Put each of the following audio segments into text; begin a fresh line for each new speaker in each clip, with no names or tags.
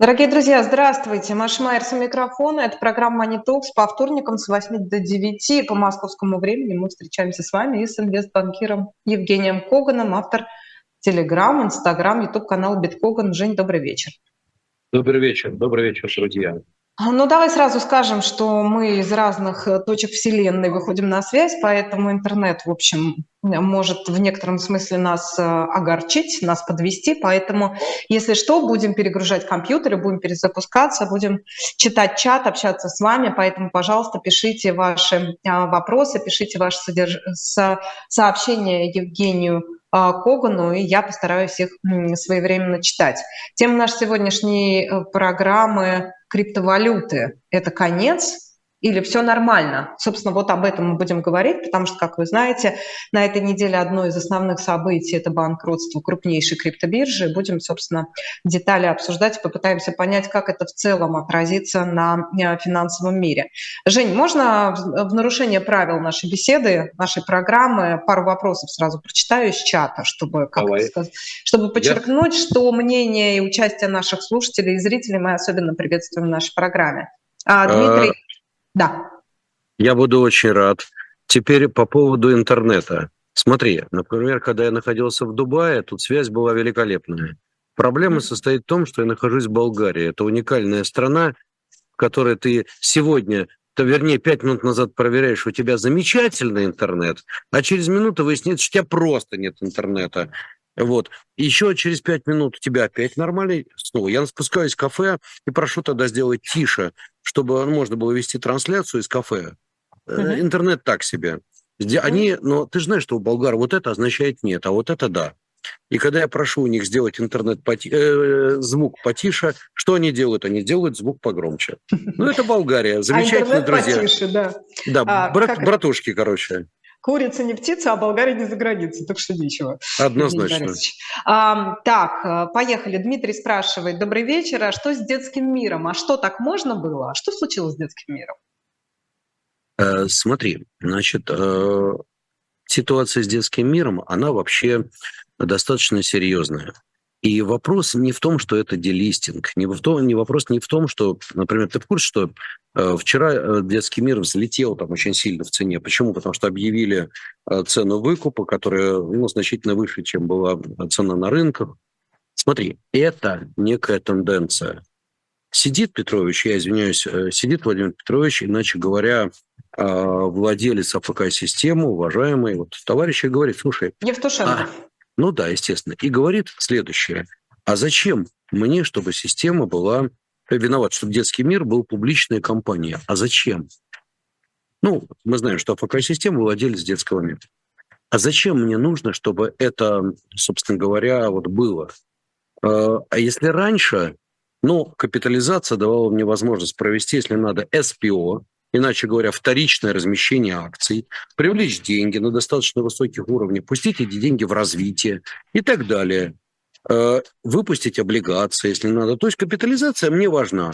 Дорогие друзья, здравствуйте. Маша Майерс у микрофона. Это программа Money Talks по вторникам с 8 до 9 по московскому времени. Мы встречаемся с вами и с инвестбанкиром Евгением Коганом, автор Телеграм, Инстаграм, Ютуб канал Биткоган. Жень, добрый вечер.
Добрый вечер. Добрый вечер, друзья.
Ну, давай сразу скажем, что мы из разных э, точек Вселенной выходим на связь, поэтому интернет, в общем, может в некотором смысле нас э, огорчить, нас подвести. Поэтому, если что, будем перегружать компьютеры, будем перезапускаться, будем читать чат, общаться с вами. Поэтому, пожалуйста, пишите ваши а, вопросы, пишите ваши содерж... сообщения Евгению а, Когану, и я постараюсь их своевременно читать. Тема нашей сегодняшней э, программы криптовалюты – это конец или все нормально? Собственно, вот об этом мы будем говорить, потому что, как вы знаете, на этой неделе одно из основных событий – это банкротство крупнейшей криптобиржи. Будем, собственно, детали обсуждать и попытаемся понять, как это в целом отразится на э, финансовом мире. Жень, можно в нарушение правил нашей беседы, нашей программы пару вопросов сразу прочитаю из чата, чтобы, как сказать, чтобы подчеркнуть, Я... что мнение и участие наших слушателей и зрителей мы особенно приветствуем в нашей программе. А, Дмитрий, да.
Я буду очень рад. Теперь по поводу интернета. Смотри, например, когда я находился в Дубае, тут связь была великолепная. Проблема состоит в том, что я нахожусь в Болгарии. Это уникальная страна, в которой ты сегодня, то вернее, пять минут назад проверяешь, у тебя замечательный интернет, а через минуту выясняется, что у тебя просто нет интернета. Вот. Еще через пять минут у тебя опять нормальный снова. Я спускаюсь в кафе и прошу тогда сделать тише, чтобы можно было вести трансляцию из кафе. Uh-huh. Интернет так себе. Они, но ты же знаешь, что у болгар вот это означает нет, а вот это да. И когда я прошу у них сделать интернет поти... э, звук потише, что они делают? Они делают звук погромче. Ну, это Болгария. А Замечательные а друзья. Потише, да. Да, а, брат, братушки, короче.
Курица не птица, а Болгария не за границей, так что ничего.
Однозначно.
А, так, э, поехали. Дмитрий спрашивает. Добрый вечер. А что с детским миром? А что, так можно было? А что случилось с детским миром?
Э, смотри, значит, э, ситуация с детским миром, она вообще достаточно серьезная. И вопрос не в том, что это делистинг, не, в том, не вопрос не в том, что, например, ты в курсе, что э, вчера э, детский мир взлетел там очень сильно в цене. Почему? Потому что объявили э, цену выкупа, которая ну, значительно выше, чем была цена на рынках. Смотри, это некая тенденция. Сидит Петрович, я извиняюсь, э, сидит Владимир Петрович, иначе говоря, э, владелец АФК-системы, уважаемый, вот товарищ и говорит, слушай...
Евтушенко. А,
ну да, естественно. И говорит следующее. А зачем мне, чтобы система была э, виноват, чтобы детский мир был публичная компания? А зачем? Ну, мы знаем, что АФК-система владелец детского мира. А зачем мне нужно, чтобы это, собственно говоря, вот было? А, а если раньше, ну, капитализация давала мне возможность провести, если надо, СПО, иначе говоря, вторичное размещение акций, привлечь деньги на достаточно высоких уровнях, пустить эти деньги в развитие и так далее, э, выпустить облигации, если надо. То есть капитализация мне важна.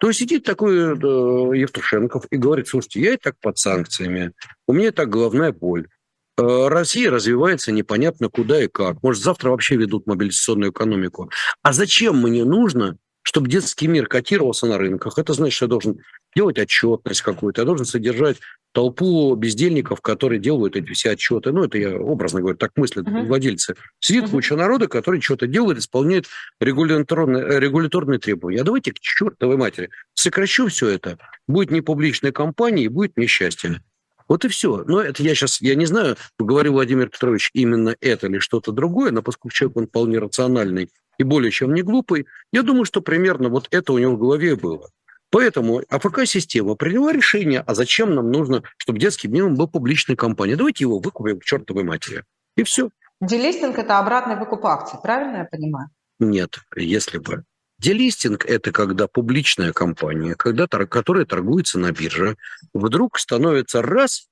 То есть сидит такой э, Евтушенков и говорит, слушайте, я и так под санкциями, у меня и так головная боль. Э, Россия развивается непонятно куда и как. Может, завтра вообще ведут мобилизационную экономику. А зачем мне нужно, чтобы детский мир котировался на рынках? Это значит, что я должен делать отчетность какую-то, я должен содержать толпу бездельников, которые делают эти все отчеты. Ну, это я образно говорю, так мыслят uh-huh. владельцы. Сидит uh-huh. куча народа, который что-то делает, исполняет регуляторные, э, регуляторные требования. А давайте к чертовой матери сокращу все это. Будет не публичная компания, и будет несчастье. Вот и все. Но это я сейчас, я не знаю, говорил Владимир Петрович именно это или что-то другое, но поскольку человек, он вполне рациональный и более чем не глупый, я думаю, что примерно вот это у него в голове было. Поэтому АФК-система приняла решение, а зачем нам нужно, чтобы детский минимум был публичной компанией. Давайте его выкупим к чертовой матери. И все.
Делистинг – это обратный выкуп акций, правильно я понимаю?
Нет, если бы. Делистинг – это когда публичная компания, когда, которая торгуется на бирже, вдруг становится раз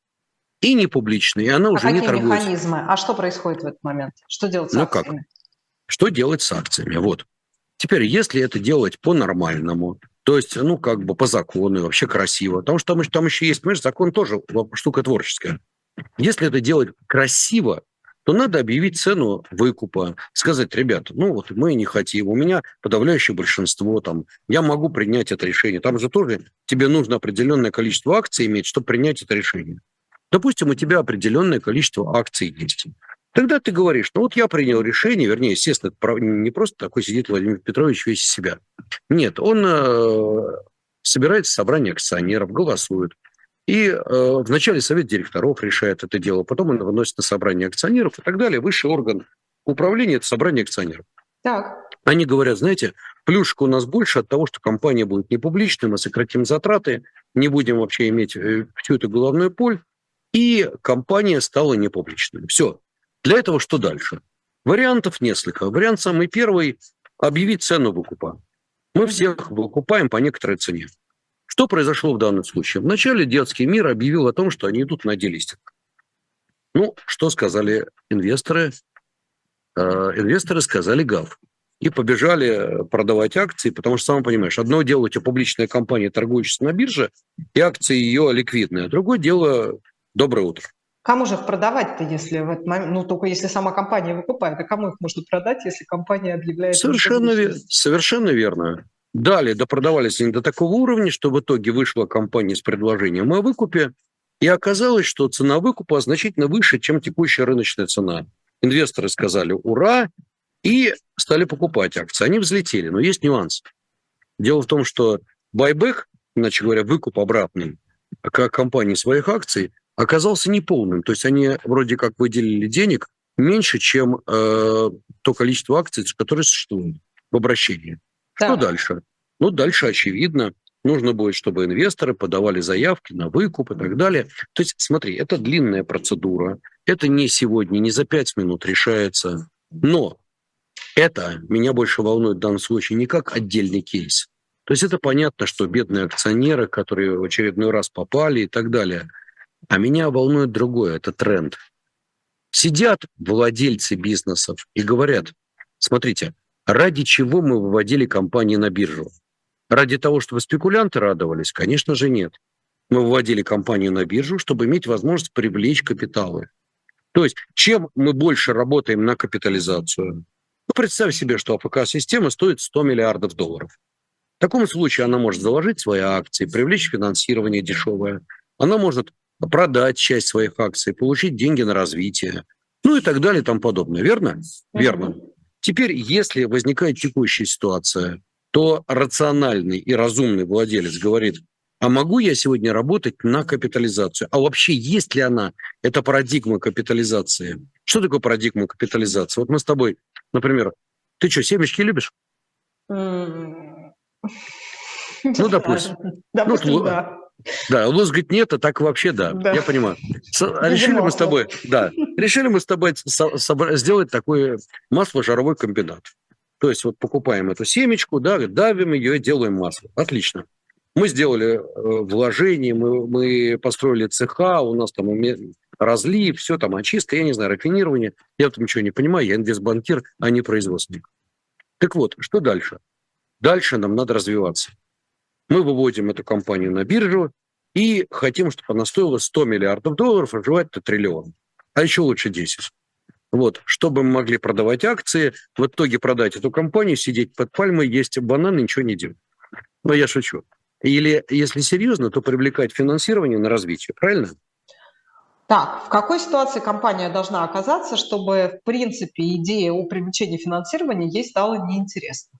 и не публичной, и она а уже
какие
не торгуется.
механизмы? А что происходит в этот момент? Что делать с ну акциями? Как?
Что делать с акциями? Вот. Теперь, если это делать по-нормальному, то есть, ну, как бы по закону, и вообще красиво. Потому что там, там еще есть, понимаешь, закон тоже штука творческая. Если это делать красиво, то надо объявить цену выкупа, сказать, ребята, ну вот мы не хотим, у меня подавляющее большинство, там, я могу принять это решение. Там же тоже тебе нужно определенное количество акций иметь, чтобы принять это решение. Допустим, у тебя определенное количество акций есть. Тогда ты говоришь, ну вот я принял решение, вернее, естественно, не просто такой сидит Владимир Петрович весь из себя. Нет, он э, собирается собрание акционеров, голосует. И э, вначале совет директоров решает это дело, потом он выносит на собрание акционеров и так далее. Высший орган управления – это собрание акционеров. Так. Они говорят, знаете, плюшка у нас больше от того, что компания будет не публичной, мы сократим затраты, не будем вообще иметь э, всю эту головную боль, и компания стала не публичной. Все. Для этого что дальше? Вариантов несколько. Вариант самый первый – объявить цену выкупа. Мы всех выкупаем по некоторой цене. Что произошло в данном случае? Вначале детский мир объявил о том, что они идут на делистинг. Ну, что сказали инвесторы? Э, инвесторы сказали гав. И побежали продавать акции, потому что, сам понимаешь, одно дело у тебя публичная компания, торгующаяся на бирже, и акции ее ликвидные, а другое дело – доброе утро.
Кому же их продавать-то, если в этот момент, ну только если сама компания выкупает, а кому их можно продать, если компания объявляет?
Совершенно, вер... Совершенно верно. Далее допродавались они до такого уровня, что в итоге вышла компания с предложением о выкупе, и оказалось, что цена выкупа значительно выше, чем текущая рыночная цена. Инвесторы сказали «Ура!» и стали покупать акции. Они взлетели, но есть нюанс. Дело в том, что байбек, иначе говоря, выкуп обратный как компании своих акций, оказался неполным. То есть они вроде как выделили денег меньше, чем э, то количество акций, которые существуют в обращении. Да. Что дальше? Ну, дальше, очевидно, нужно будет, чтобы инвесторы подавали заявки на выкуп и так далее. То есть, смотри, это длинная процедура. Это не сегодня, не за пять минут решается. Но это меня больше волнует в данном случае не как отдельный кейс. То есть это понятно, что бедные акционеры, которые в очередной раз попали и так далее. А меня волнует другое, это тренд. Сидят владельцы бизнесов и говорят, смотрите, Ради чего мы выводили компании на биржу? Ради того, чтобы спекулянты радовались? Конечно же, нет. Мы выводили компанию на биржу, чтобы иметь возможность привлечь капиталы. То есть, чем мы больше работаем на капитализацию? Ну, представь себе, что АФК-система стоит 100 миллиардов долларов. В таком случае она может заложить свои акции, привлечь финансирование дешевое. Она может продать часть своих акций, получить деньги на развитие, ну и так далее и тому подобное. Верно? Верно. Теперь, если возникает текущая ситуация, то рациональный и разумный владелец говорит, а могу я сегодня работать на капитализацию? А вообще есть ли она, эта парадигма капитализации? Что такое парадигма капитализации? Вот мы с тобой, например, ты что, семечки любишь? Ну, допустим. Допустим, ну, да. Да, Луз говорит, нет, а так вообще да. да. Я понимаю. С- решили мы с тобой, да, решили мы с тобой со- сделать такой масло-жаровой комбинат. То есть вот покупаем эту семечку, да, давим ее и делаем масло. Отлично. Мы сделали э, вложение, мы, мы построили цеха, у нас там разлив, все там очистка, я не знаю, рафинирование. Я там ничего не понимаю, я инвестбанкир, а не производственник. Так вот, что дальше? Дальше нам надо развиваться. Мы выводим эту компанию на биржу и хотим, чтобы она стоила 100 миллиардов долларов, а желательно триллион. А еще лучше 10. Вот, чтобы мы могли продавать акции, в итоге продать эту компанию, сидеть под пальмой, есть бананы, ничего не делать. Но я шучу. Или, если серьезно, то привлекать финансирование на развитие, правильно?
Так, в какой ситуации компания должна оказаться, чтобы, в принципе, идея о привлечении финансирования ей стала неинтересна?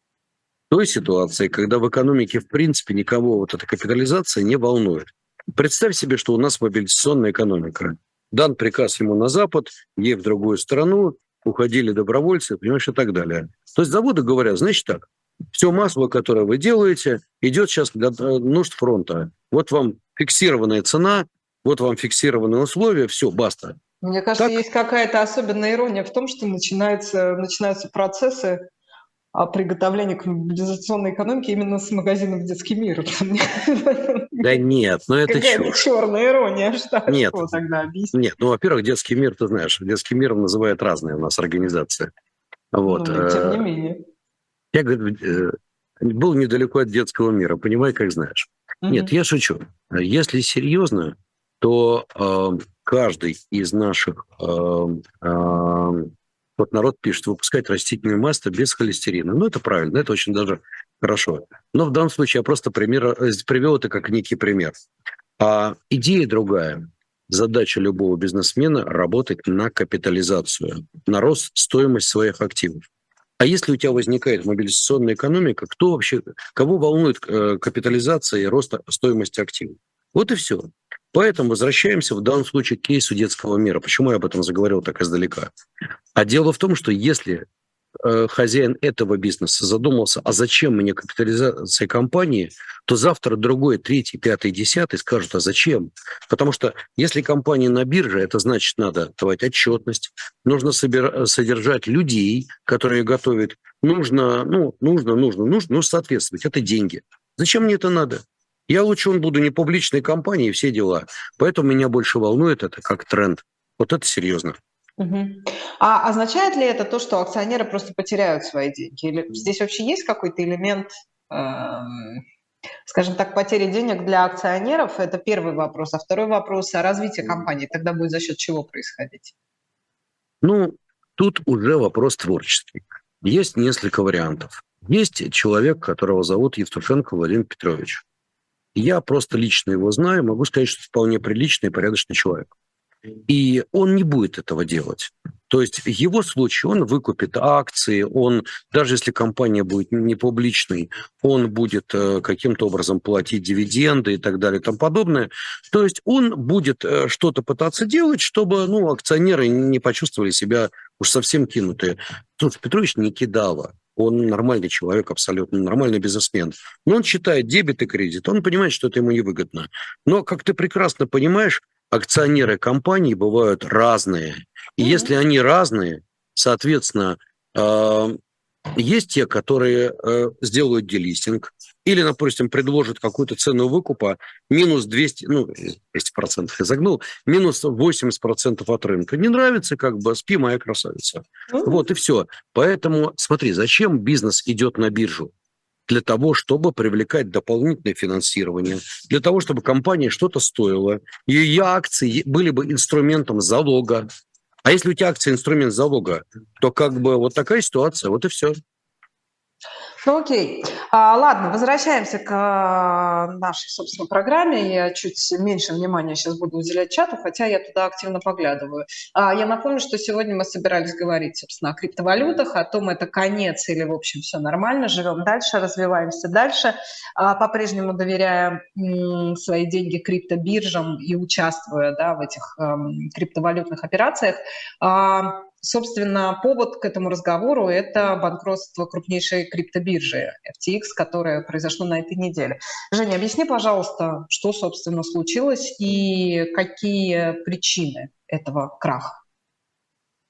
Той ситуации, когда в экономике в принципе никого вот эта капитализация не волнует. Представь себе, что у нас мобилизационная экономика. Дан приказ ему на Запад, ей в другую страну, уходили добровольцы, понимаешь, и так далее. То есть заводы говорят, значит так, все масло, которое вы делаете, идет сейчас для э, нужд фронта. Вот вам фиксированная цена, вот вам фиксированные условия, все, баста.
Мне кажется, так... есть какая-то особенная ирония в том, что начинается, начинаются процессы о приготовлении к мобилизационной экономике именно с магазинов «Детский мир».
Да нет, ну это чушь.
черная ирония. Что,
нет, тогда нет, ну, во-первых, «Детский мир», ты знаешь, «Детский мир» называют разные у нас организации. Вот. Ну,
тем не э, менее.
Я, говорю, э, был недалеко от детского мира, понимай, как знаешь. Угу. Нет, я шучу. Если серьезно, то э, каждый из наших э, э, вот народ пишет, выпускать растительное масло без холестерина. Ну, это правильно, это очень даже хорошо. Но в данном случае я просто пример, э, привел это как некий пример. А идея другая. Задача любого бизнесмена – работать на капитализацию, на рост стоимости своих активов. А если у тебя возникает мобилизационная экономика, кто вообще, кого волнует э, капитализация и рост стоимости активов? Вот и все. Поэтому возвращаемся в данном случае к кейсу детского мира. Почему я об этом заговорил так издалека? А дело в том, что если э, хозяин этого бизнеса задумался, а зачем мне капитализация компании, то завтра другой, третий, пятый, десятый скажут, а зачем? Потому что если компания на бирже, это значит, надо давать отчетность, нужно собир... содержать людей, которые готовят, нужно, ну, нужно, нужно, нужно, ну, соответствовать, это деньги. Зачем мне это надо? Я лучше он буду не публичной компанией, все дела. Поэтому меня больше волнует это как тренд. Вот это серьезно.
Угу. А означает ли это то, что акционеры просто потеряют свои деньги? Или здесь вообще есть какой-то элемент, э, скажем так, потери денег для акционеров? Это первый вопрос. А второй вопрос, а развитие компании тогда будет за счет чего происходить?
Ну, тут уже вопрос творческий. Есть несколько вариантов. Есть человек, которого зовут Евтушенко Владимир Петрович. Я просто лично его знаю, могу сказать, что вполне приличный и порядочный человек. И он не будет этого делать. То есть в его случае он выкупит акции, он, даже если компания будет не публичной, он будет э, каким-то образом платить дивиденды и так далее и тому подобное. То есть он будет э, что-то пытаться делать, чтобы ну, акционеры не почувствовали себя уж совсем кинутые. Тут Петрович не кидала. Он нормальный человек, абсолютно нормальный бизнесмен. Но он считает дебет и кредит. Он понимает, что это ему невыгодно. Но, как ты прекрасно понимаешь, акционеры компании бывают разные. И mm-hmm. если они разные, соответственно, э, есть те, которые э, сделают делистинг или, допустим, предложат какую-то цену выкупа минус 200, ну, 200% я загнул, минус 80% от рынка. Не нравится, как бы, спи, моя красавица. Mm-hmm. Вот и все. Поэтому смотри, зачем бизнес идет на биржу? Для того, чтобы привлекать дополнительное финансирование, для того, чтобы компания что-то стоила, ее акции были бы инструментом залога, а если у тебя акция инструмент залога, то как бы вот такая ситуация, вот и все.
Ну окей. А, ладно, возвращаемся к а, нашей, собственно, программе. Я чуть меньше внимания сейчас буду уделять чату, хотя я туда активно поглядываю. А, я напомню, что сегодня мы собирались говорить, собственно, о криптовалютах, о том, это конец или, в общем, все нормально, живем дальше, развиваемся дальше, а, по-прежнему доверяя м, свои деньги криптобиржам и участвуя да, в этих м, криптовалютных операциях. А, Собственно, повод к этому разговору – это банкротство крупнейшей криптобиржи FTX, которое произошло на этой неделе. Женя, объясни, пожалуйста, что, собственно, случилось и какие причины этого краха?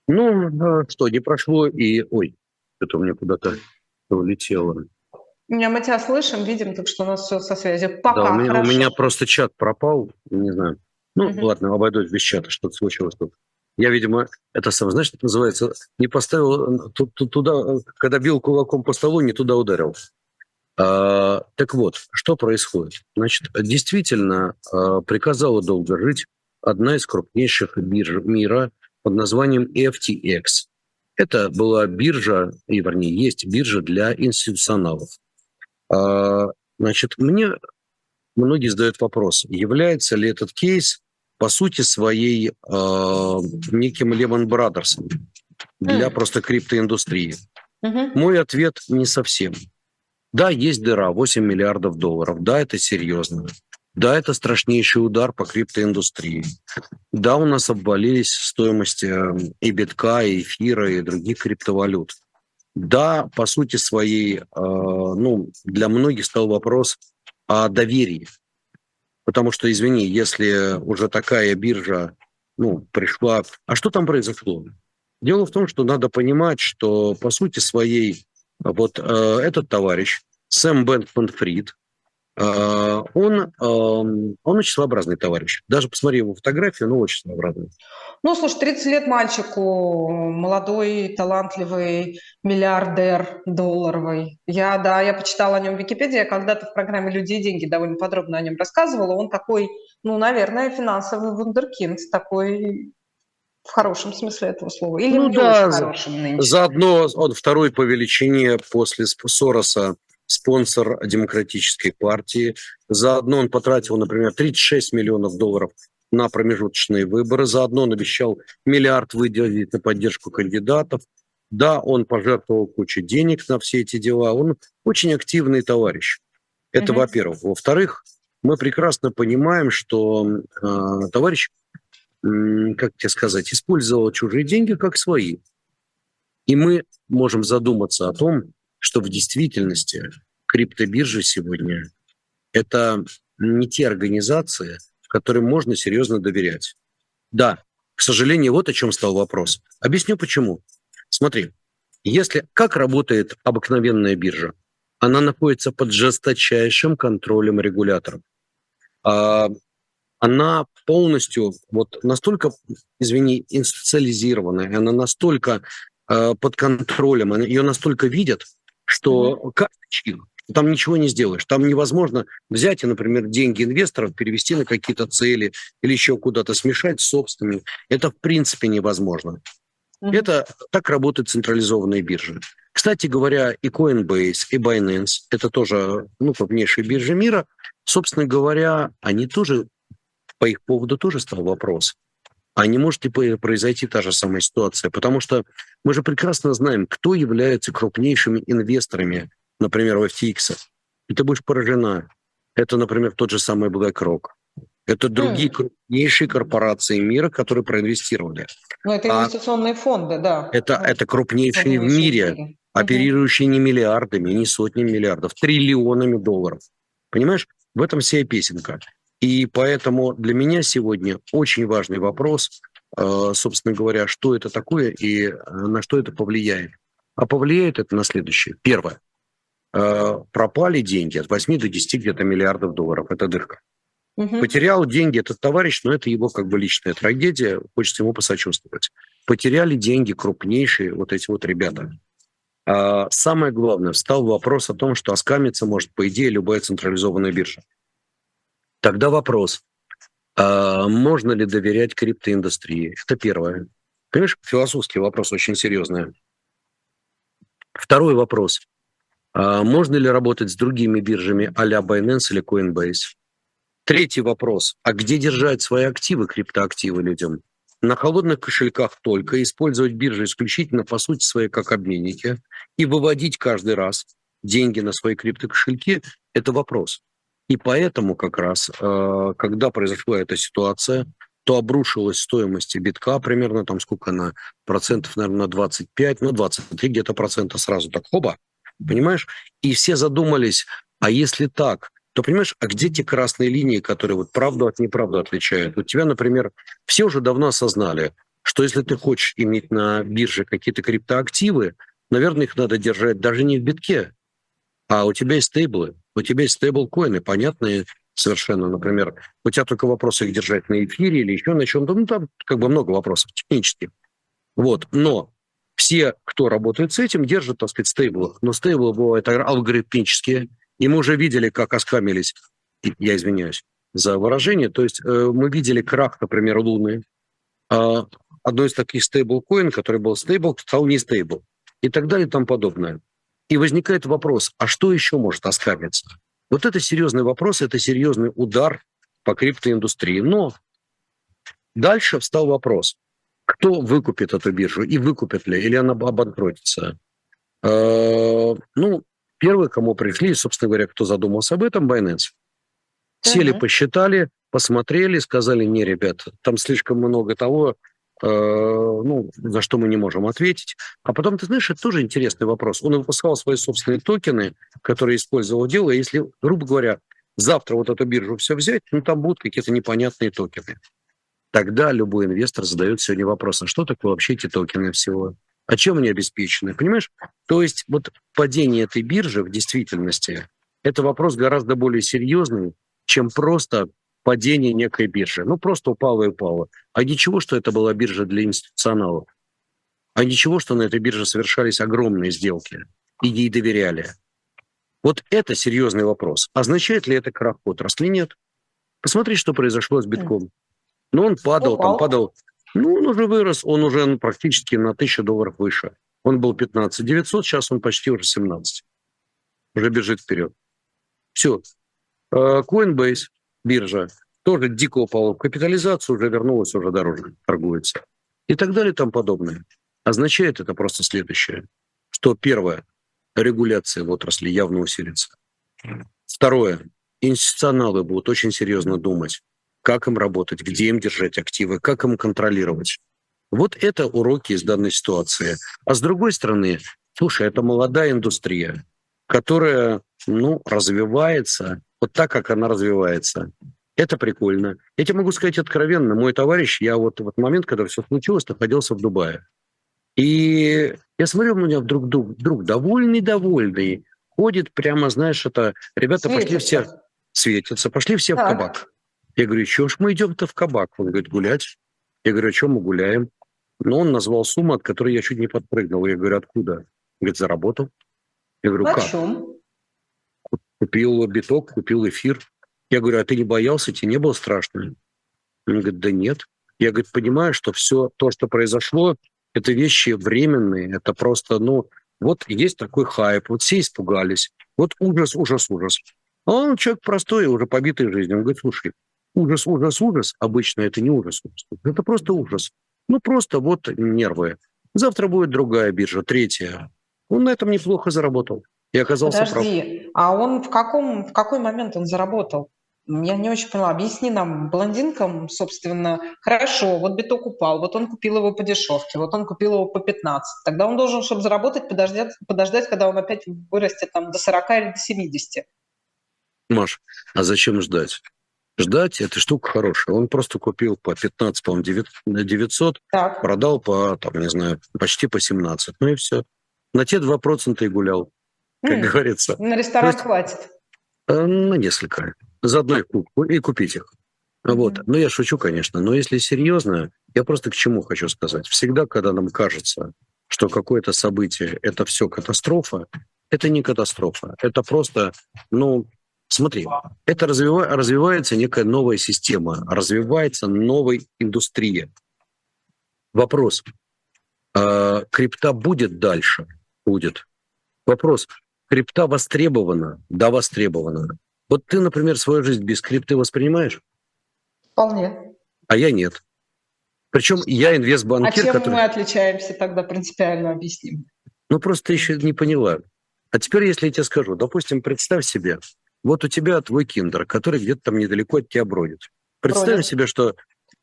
Ну, что, не прошло и... Ой, это у меня куда-то улетело.
Меня мы тебя слышим, видим, так что у нас все со связью. Пока,
да, у меня, у меня просто чат пропал, не знаю. Ну, угу. ладно, обойдусь без чата, что-то случилось тут. Я, видимо, это сам, знаешь, что называется, не поставил туда, когда бил кулаком по столу, не туда ударил. А, так вот, что происходит? Значит, действительно, а, приказала долго жить одна из крупнейших бирж мира под названием FTX. Это была биржа, и вернее, есть биржа для институционалов. А, значит, мне многие задают вопрос, является ли этот кейс по сути своей э, неким Лемон Брадерсом для mm. просто криптоиндустрии? Mm-hmm. Мой ответ не совсем. Да, есть дыра, 8 миллиардов долларов. Да, это серьезно. Да, это страшнейший удар по криптоиндустрии. Да, у нас обвалились стоимости и битка, и эфира, и других криптовалют. Да, по сути своей, э, ну, для многих стал вопрос о доверии. Потому что, извини, если уже такая биржа ну, пришла... А что там произошло? Дело в том, что надо понимать, что по сути своей вот э, этот товарищ, Сэм Бэнкман Фрид, он, он очень своеобразный товарищ. Даже посмотри его фотографию, ну, очень своеобразный.
Ну, слушай, 30 лет мальчику, молодой, талантливый, миллиардер долларовый. Я, да, я почитала о нем в Википедии, я когда-то в программе «Люди и деньги» довольно подробно о нем рассказывала. Он такой, ну, наверное, финансовый вундеркинд, такой в хорошем смысле этого слова. Или
ну, да,
нынче.
Заодно он второй по величине после Сороса спонсор демократической партии. Заодно он потратил, например, 36 миллионов долларов на промежуточные выборы. Заодно он обещал миллиард выделить на поддержку кандидатов. Да, он пожертвовал кучу денег на все эти дела. Он очень активный товарищ. Это, угу. во-первых. Во-вторых, мы прекрасно понимаем, что э, товарищ, э, как тебе сказать, использовал чужие деньги как свои. И мы можем задуматься о том, что в действительности криптобиржи сегодня это не те организации, которым можно серьезно доверять. Да, к сожалению, вот о чем стал вопрос. Объясню почему. Смотри, если как работает обыкновенная биржа, она находится под жесточайшим контролем регуляторов. А, она полностью вот настолько, извини, институциализированная, она настолько э, под контролем, ее настолько видят, что карточки там ничего не сделаешь. Там невозможно взять и, например, деньги инвесторов перевести на какие-то цели или еще куда-то смешать с собственными. Это в принципе невозможно. Mm-hmm. Это так работают централизованные биржи. Кстати говоря, и Coinbase, и Binance, это тоже ну, крупнейшие биржи мира, собственно говоря, они тоже, по их поводу тоже стал вопрос. А не может ли произойти та же самая ситуация? Потому что мы же прекрасно знаем, кто является крупнейшими инвесторами например, в FTX, и ты будешь поражена. Это, например, тот же самый BlackRock. Это другие mm. крупнейшие корпорации мира, которые проинвестировали.
Ну, это а инвестиционные а фонды, да.
Это,
да.
это крупнейшие в мире, мире, оперирующие не миллиардами, не сотнями миллиардов, триллионами долларов. Понимаешь? В этом вся песенка. И поэтому для меня сегодня очень важный вопрос, э, собственно говоря, что это такое и э, на что это повлияет. А повлияет это на следующее. Первое – Э, пропали деньги от 8 до 10 где-то миллиардов долларов. Это дырка. Угу. Потерял деньги этот товарищ, но это его как бы личная трагедия, хочется ему посочувствовать. Потеряли деньги крупнейшие вот эти вот ребята. А самое главное, встал вопрос о том, что оскамиться может, по идее, любая централизованная биржа. Тогда вопрос, а можно ли доверять криптоиндустрии? Это первое. Понимаешь, философский вопрос очень серьезный. Второй вопрос. А можно ли работать с другими биржами а-ля Binance или Coinbase? Третий вопрос. А где держать свои активы, криптоактивы людям? На холодных кошельках только, использовать биржи исключительно по сути своей как обменники и выводить каждый раз деньги на свои криптокошельки – это вопрос. И поэтому как раз, э, когда произошла эта ситуация, то обрушилась стоимость битка примерно, там сколько она, процентов, наверное, на 25, ну, 23 где-то процента сразу так, хоба, понимаешь? И все задумались, а если так, то понимаешь, а где те красные линии, которые вот правду от неправды отличают? У тебя, например, все уже давно осознали, что если ты хочешь иметь на бирже какие-то криптоактивы, наверное, их надо держать даже не в битке, а у тебя есть стейблы, у тебя есть стейблкоины, понятные совершенно, например, у тебя только вопрос их держать на эфире или еще на чем-то, ну там как бы много вопросов технических. Вот, но все, кто работает с этим, держат, так сказать, стейблы. Но стейблы бывают алгоритмические, и мы уже видели, как оскамились, я извиняюсь за выражение, то есть э, мы видели крах, например, Луны, э, одной из таких стейблкоин, который был стейбл, стал не стейбл, и так далее и тому подобное. И возникает вопрос, а что еще может оскамиться? Вот это серьезный вопрос, это серьезный удар по криптоиндустрии. Но дальше встал вопрос, кто выкупит эту биржу и выкупит ли, или она обанкротится. Э, ну, первые, кому пришли, собственно говоря, кто задумался об этом, Binance. Сели, посчитали, посмотрели, сказали, не, ребят, там слишком много того, ну, за что мы не можем ответить. А потом, ты знаешь, это тоже интересный вопрос. Он выпускал свои собственные токены, которые использовал дело. Если, грубо говоря, завтра вот эту биржу все взять, ну, там будут какие-то непонятные токены тогда любой инвестор задает сегодня вопрос, а что такое вообще эти токены всего? А чем они обеспечены? Понимаешь? То есть вот падение этой биржи в действительности это вопрос гораздо более серьезный, чем просто падение некой биржи. Ну, просто упало и упало. А ничего, что это была биржа для институционалов. А ничего, что на этой бирже совершались огромные сделки, и ей доверяли. Вот это серьезный вопрос. Означает ли это крах отрасли? Нет. Посмотри, что произошло с битком. Ну, он падал, Упал. там падал. Ну, он уже вырос, он уже ну, практически на 1000 долларов выше. Он был 15 900, сейчас он почти уже 17. Уже бежит вперед. Все. Э, Coinbase, биржа, тоже дико упала. Капитализация уже вернулась, уже дороже торгуется. И так далее и тому подобное. Означает это просто следующее, что первое, регуляция в отрасли явно усилится. Второе, институционалы будут очень серьезно думать, как им работать, где им держать активы, как им контролировать. Вот это уроки из данной ситуации. А с другой стороны, слушай, это молодая индустрия, которая ну, развивается вот так, как она развивается. Это прикольно. Я тебе могу сказать откровенно, мой товарищ, я вот в этот момент, когда все случилось, находился в Дубае. И я смотрю, у меня вдруг друг, друг довольный-довольный, ходит прямо, знаешь, это, ребята светится. пошли все, светятся, пошли все так. в кабак. Я говорю, чего ж мы идем-то в кабак? Он говорит, гулять. Я говорю, о чем мы гуляем? Но он назвал сумму, от которой я чуть не подпрыгнул. Я говорю, откуда? Он говорит, заработал. Я говорю, На как? Купил биток, купил эфир. Я говорю, а ты не боялся, тебе не было страшно? Он говорит, да нет. Я, говорит, понимаю, что все то, что произошло, это вещи временные, это просто, ну, вот есть такой хайп, вот все испугались, вот ужас, ужас, ужас. А он человек простой, уже побитый жизнью. Он говорит, слушай, ужас, ужас, ужас, обычно это не ужас, ужас. это просто ужас. Ну, просто вот нервы. Завтра будет другая биржа, третья. Он на этом неплохо заработал. И оказался
Подожди, прав. а он в, каком, в какой момент он заработал? Я не очень поняла. Объясни нам, блондинкам, собственно, хорошо, вот биток упал, вот он купил его по дешевке, вот он купил его по 15. Тогда он должен, чтобы заработать, подождать, подождать когда он опять вырастет там, до 40 или до 70.
Маш, а зачем ждать? Ждать – это штука хорошая. Он просто купил по 15, по-моему, 900, так. продал по, там, не знаю, почти по 17. Ну и все. На те 2% и гулял, как mm. говорится.
На ресторан есть, хватит?
Э, на несколько заодно их и купить их. Вот. Ну, я шучу, конечно, но если серьезно, я просто к чему хочу сказать. Всегда, когда нам кажется, что какое-то событие – это все катастрофа, это не катастрофа. Это просто, ну, смотри, это развива- развивается некая новая система, развивается новая индустрия. Вопрос, э, крипта будет дальше? Будет. Вопрос, крипта востребована? Да, востребована. Вот ты, например, свою жизнь без крипты воспринимаешь?
Вполне.
А я нет. Причем я инвестбанкир,
А чем
который...
мы отличаемся тогда принципиально, объясним?
Ну, просто ты еще не поняла. А теперь, если я тебе скажу, допустим, представь себе, вот у тебя твой киндер, который где-то там недалеко от тебя бродит. Представь бродит. себе, что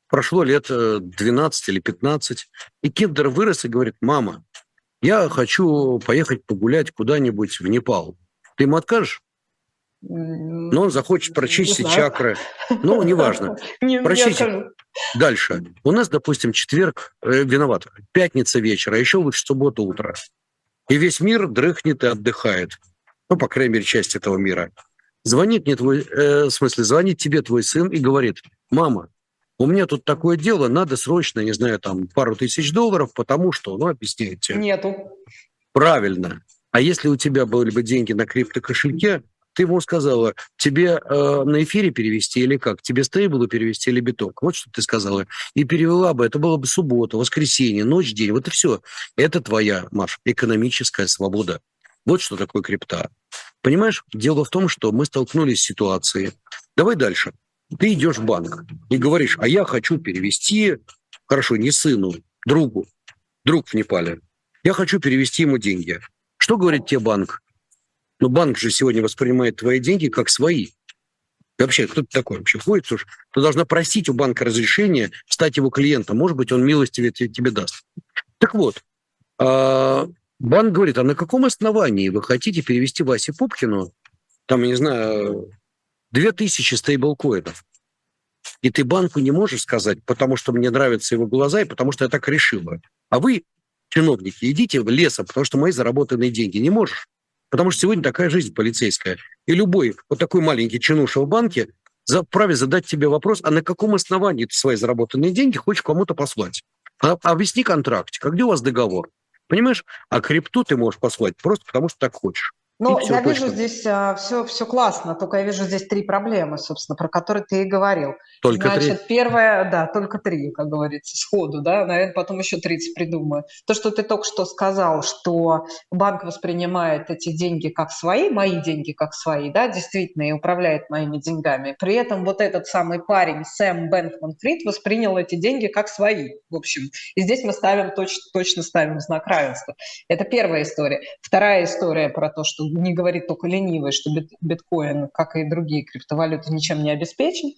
прошло лет 12 э, или 15, и киндер вырос и говорит, мама, я хочу поехать погулять куда-нибудь в Непал. Ты ему откажешь? Но он захочет прочистить чакры. Ну, неважно. Не, Прочистить. Дальше. У нас, допустим, четверг, э, виноват, пятница вечера, а еще лучше суббота утро. И весь мир дрыхнет и отдыхает. Ну, по крайней мере, часть этого мира. Звонит мне твой, э, в смысле, звонит тебе твой сын и говорит, мама, у меня тут такое дело, надо срочно, не знаю, там, пару тысяч долларов, потому что, ну, объясняйте.
Нету.
Правильно. А если у тебя были бы деньги на криптокошельке, ты ему сказала, тебе э, на эфире перевести или как? Тебе стейблы перевести или биток? Вот что ты сказала. И перевела бы, это было бы суббота, воскресенье, ночь, день. Вот и все. Это твоя, Маш, экономическая свобода. Вот что такое крипта. Понимаешь, дело в том, что мы столкнулись с ситуацией. Давай дальше. Ты идешь в банк и говоришь, а я хочу перевести, хорошо, не сыну, другу, друг в Непале. Я хочу перевести ему деньги. Что говорит тебе банк? Но банк же сегодня воспринимает твои деньги как свои. И вообще, кто ты такой вообще? Ходит, слушай, ты должна просить у банка разрешения стать его клиентом. Может быть, он милостивее тебе даст. Так вот, а, банк говорит, а на каком основании вы хотите перевести Васе Пупкину, там, я не знаю, 2000 стейблкоинов? И ты банку не можешь сказать, потому что мне нравятся его глаза и потому что я так решила. А вы, чиновники, идите в лесом, потому что мои заработанные деньги не можешь. Потому что сегодня такая жизнь полицейская. И любой вот такой маленький чинуша в банке вправе задать тебе вопрос, а на каком основании ты свои заработанные деньги хочешь кому-то послать? А, объясни контракт, где у вас договор? Понимаешь? А крипту ты можешь послать просто потому, что так хочешь.
Ну, я точно. вижу здесь а, все, все классно, только я вижу здесь три проблемы, собственно, про которые ты и говорил.
Только
Значит, три? первое, да, только три, как говорится, сходу, да, наверное, потом еще 30 придумаю. То, что ты только что сказал, что банк воспринимает эти деньги как свои, мои деньги как свои, да, действительно, и управляет моими деньгами. При этом вот этот самый парень, Сэм Бэнкман Фрид, воспринял эти деньги как свои, в общем. И здесь мы ставим, точно, точно ставим знак равенства. Это первая история. Вторая история про то, что не говорит только ленивый, что биткоин, как и другие криптовалюты, ничем не обеспечен.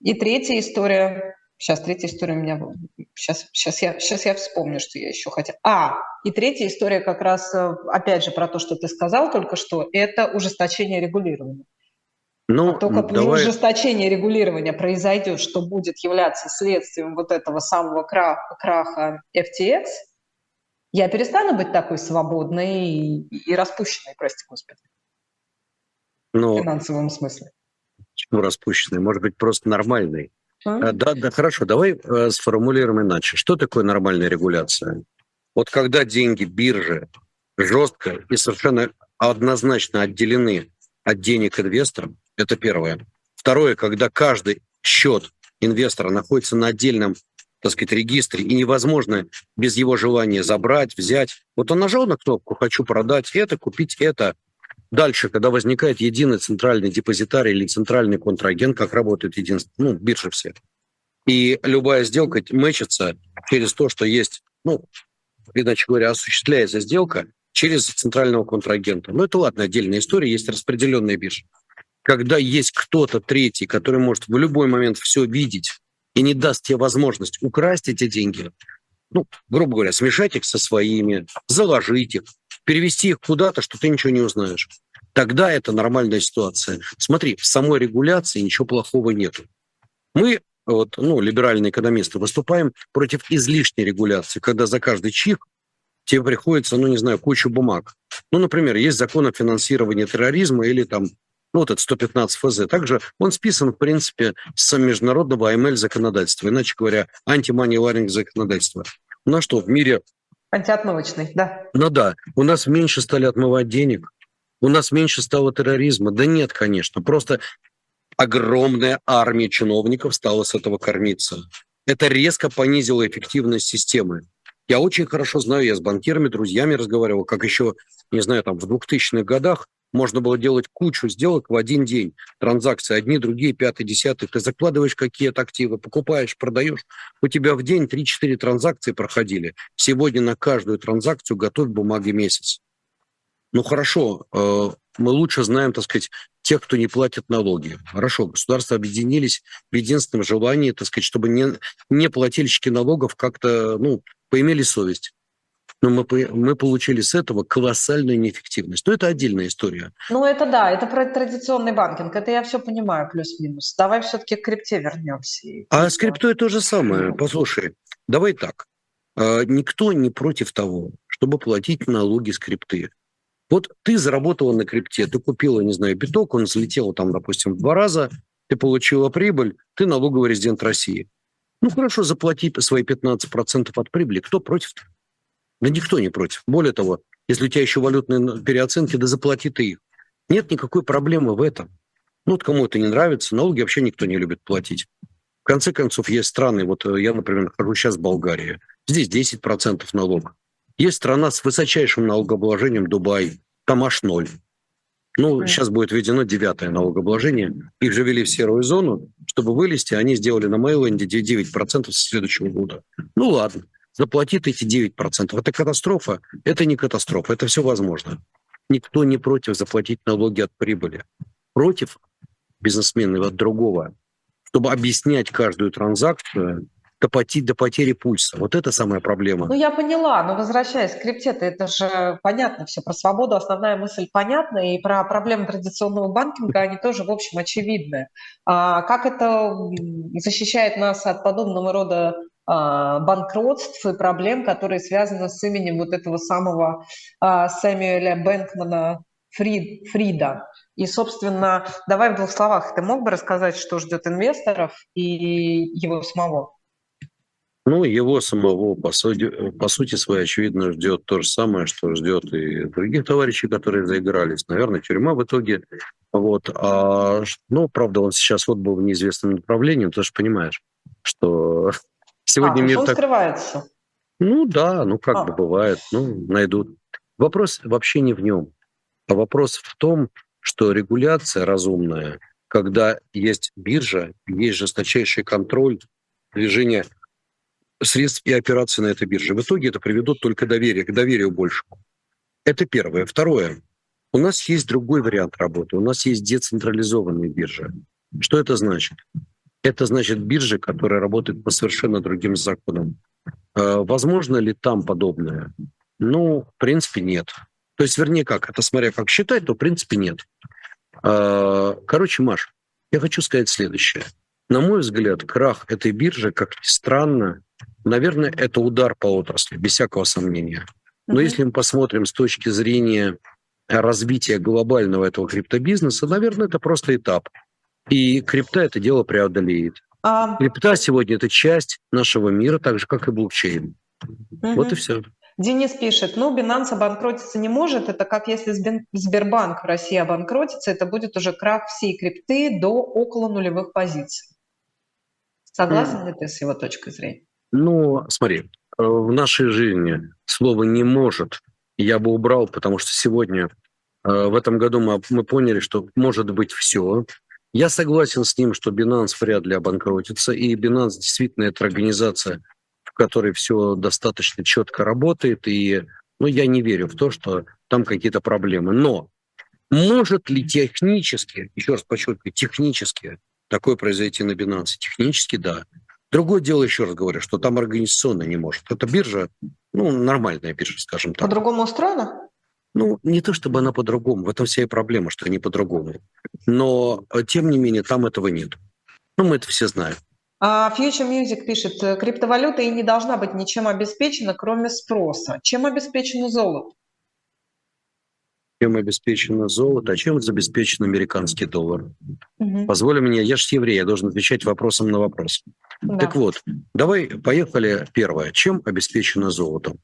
И третья история, сейчас третья история у меня, сейчас, сейчас, я, сейчас я вспомню, что я еще хотела. А, и третья история как раз, э, опять же, про то, что ты сказал только что, это ужесточение регулирования. Ну, только давай... ужесточение регулирования произойдет, что будет являться следствием вот этого самого краха, краха FTX – я перестану быть такой свободной и, и распущенной, прости господи.
Но...
В финансовом смысле.
Почему распущенной? Может быть, просто нормальной. А? Да, да, хорошо, давай э, сформулируем иначе. Что такое нормальная регуляция? Вот когда деньги биржи жестко и совершенно однозначно отделены от денег инвесторам, это первое. Второе, когда каждый счет инвестора находится на отдельном так сказать, регистре, и невозможно без его желания забрать, взять. Вот он нажал на кнопку «хочу продать это, купить это». Дальше, когда возникает единый центральный депозитарий или центральный контрагент, как работает единственный, ну, биржа все. И любая сделка мэчится через то, что есть, ну, иначе говоря, осуществляется сделка через центрального контрагента. Ну, это ладно, отдельная история, есть распределенная биржа. Когда есть кто-то третий, который может в любой момент все видеть, и не даст тебе возможность украсть эти деньги, ну, грубо говоря, смешать их со своими, заложить их, перевести их куда-то, что ты ничего не узнаешь. Тогда это нормальная ситуация. Смотри, в самой регуляции ничего плохого нет. Мы, вот, ну, либеральные экономисты, выступаем против излишней регуляции, когда за каждый чих тебе приходится, ну, не знаю, кучу бумаг. Ну, например, есть закон о финансировании терроризма или там ну, вот этот 115 ФЗ, также он списан, в принципе, с международного АМЛ законодательства, иначе говоря, антимани ларинг законодательства. У нас что, в мире...
Антиотмывочный, да.
Ну да, у нас меньше стали отмывать денег, у нас меньше стало терроризма. Да нет, конечно, просто огромная армия чиновников стала с этого кормиться. Это резко понизило эффективность системы. Я очень хорошо знаю, я с банкирами, друзьями разговаривал, как еще, не знаю, там в 2000-х годах можно было делать кучу сделок в один день. Транзакции одни, другие, пятый, десятый. Ты закладываешь какие-то активы, покупаешь, продаешь. У тебя в день 3-4 транзакции проходили. Сегодня на каждую транзакцию готовь бумаги месяц. Ну хорошо, э, мы лучше знаем, так сказать, тех, кто не платит налоги. Хорошо, государства объединились в единственном желании, так сказать, чтобы не, не плательщики налогов как-то ну, поимели совесть но мы, мы получили с этого колоссальную неэффективность. Но это отдельная история.
Ну, это да, это про традиционный банкинг. Это я все понимаю, плюс-минус. Давай все-таки к крипте вернемся.
А с криптой то же самое. Послушай, давай так. А, никто не против того, чтобы платить налоги с крипты. Вот ты заработала на крипте, ты купила, не знаю, биток, он взлетел там, допустим, в два раза, ты получила прибыль, ты налоговый резидент России. Ну хорошо, заплати свои 15% от прибыли. Кто против-то? Да никто не против. Более того, если у тебя еще валютные переоценки, да заплати ты их. Нет никакой проблемы в этом. Ну, вот кому это не нравится, налоги вообще никто не любит платить. В конце концов, есть страны, вот э, я, например, нахожусь сейчас в Болгарии, здесь 10% налога. Есть страна с высочайшим налогообложением Дубай, там аж ноль. Ну, сейчас будет введено девятое налогообложение. Их же ввели в серую зону, чтобы вылезти, они сделали на Мейленде 9% с следующего года. Ну, ладно заплатит эти 9%. Это катастрофа? Это не катастрофа, это все возможно. Никто не против заплатить налоги от прибыли. Против бизнесмены от другого, чтобы объяснять каждую транзакцию, допотеть до потери пульса. Вот это самая проблема.
Ну, я поняла, но возвращаясь к крипте, это же понятно все. Про свободу основная мысль понятна, и про проблемы традиционного банкинга, они тоже, в общем, очевидны. А как это защищает нас от подобного рода банкротств и проблем, которые связаны с именем вот этого самого а, Сэмюэля Бэнкмана Фрид, Фрида. И, собственно, давай в двух словах, ты мог бы рассказать, что ждет инвесторов и его самого?
Ну, его самого, по сути, по сути своей, очевидно, ждет то же самое, что ждет и других товарищей, которые заигрались. Наверное, тюрьма в итоге. Вот. А, ну, правда, он сейчас вот был в неизвестном направлении, ты же понимаешь, что сегодня
а,
мир так...
скрывается.
Ну да, ну как а. бы бывает, ну найдут. Вопрос вообще не в нем, а вопрос в том, что регуляция разумная, когда есть биржа, есть жесточайший контроль движения средств и операций на этой бирже. В итоге это приведет только доверие, к доверию большему. Это первое. Второе. У нас есть другой вариант работы. У нас есть децентрализованные биржи. Что это значит? Это значит биржи, которые работают по совершенно другим законам. А, возможно ли там подобное? Ну, в принципе, нет. То есть, вернее, как? Это смотря как считать, то в принципе нет. А, короче, Маш, я хочу сказать следующее. На мой взгляд, крах этой биржи, как ни странно, наверное, это удар по отрасли, без всякого сомнения. Но mm-hmm. если мы посмотрим с точки зрения развития глобального этого криптобизнеса, наверное, это просто этап. И крипта это дело преодолеет. А... Крипта сегодня это часть нашего мира, так же, как и блокчейн. Угу. Вот и все.
Денис пишет, ну, Binance обанкротиться не может, это как если Сбербанк в России обанкротится, это будет уже крах всей крипты до около нулевых позиций. Согласен mm. ли ты с его точкой зрения?
Ну, смотри, э, в нашей жизни слово «не может» я бы убрал, потому что сегодня, э, в этом году мы, мы поняли, что может быть все. Я согласен с ним, что Binance вряд ли обанкротится, и Binance действительно это организация, в которой все достаточно четко работает, и ну, я не верю в то, что там какие-то проблемы. Но может ли технически, еще раз подчеркиваю, технически такое произойти на Binance? Технически, да. Другое дело, еще раз говорю, что там организационно не может. Это биржа, ну, нормальная биржа, скажем так.
По-другому устроена?
Ну, не то чтобы она по-другому, в этом вся и проблема, что они по-другому. Но, э, тем не менее, там этого нет. Ну, мы это все знаем.
А Future Music пишет, «Э, криптовалюта и не должна быть ничем обеспечена, кроме спроса. Чем обеспечено золото?
Чем обеспечено золото, а чем обеспечен американский доллар? Угу. Позволь мне, я же еврей, я должен отвечать вопросом на вопрос. Да. Так вот, давай, поехали первое. Чем обеспечено золото?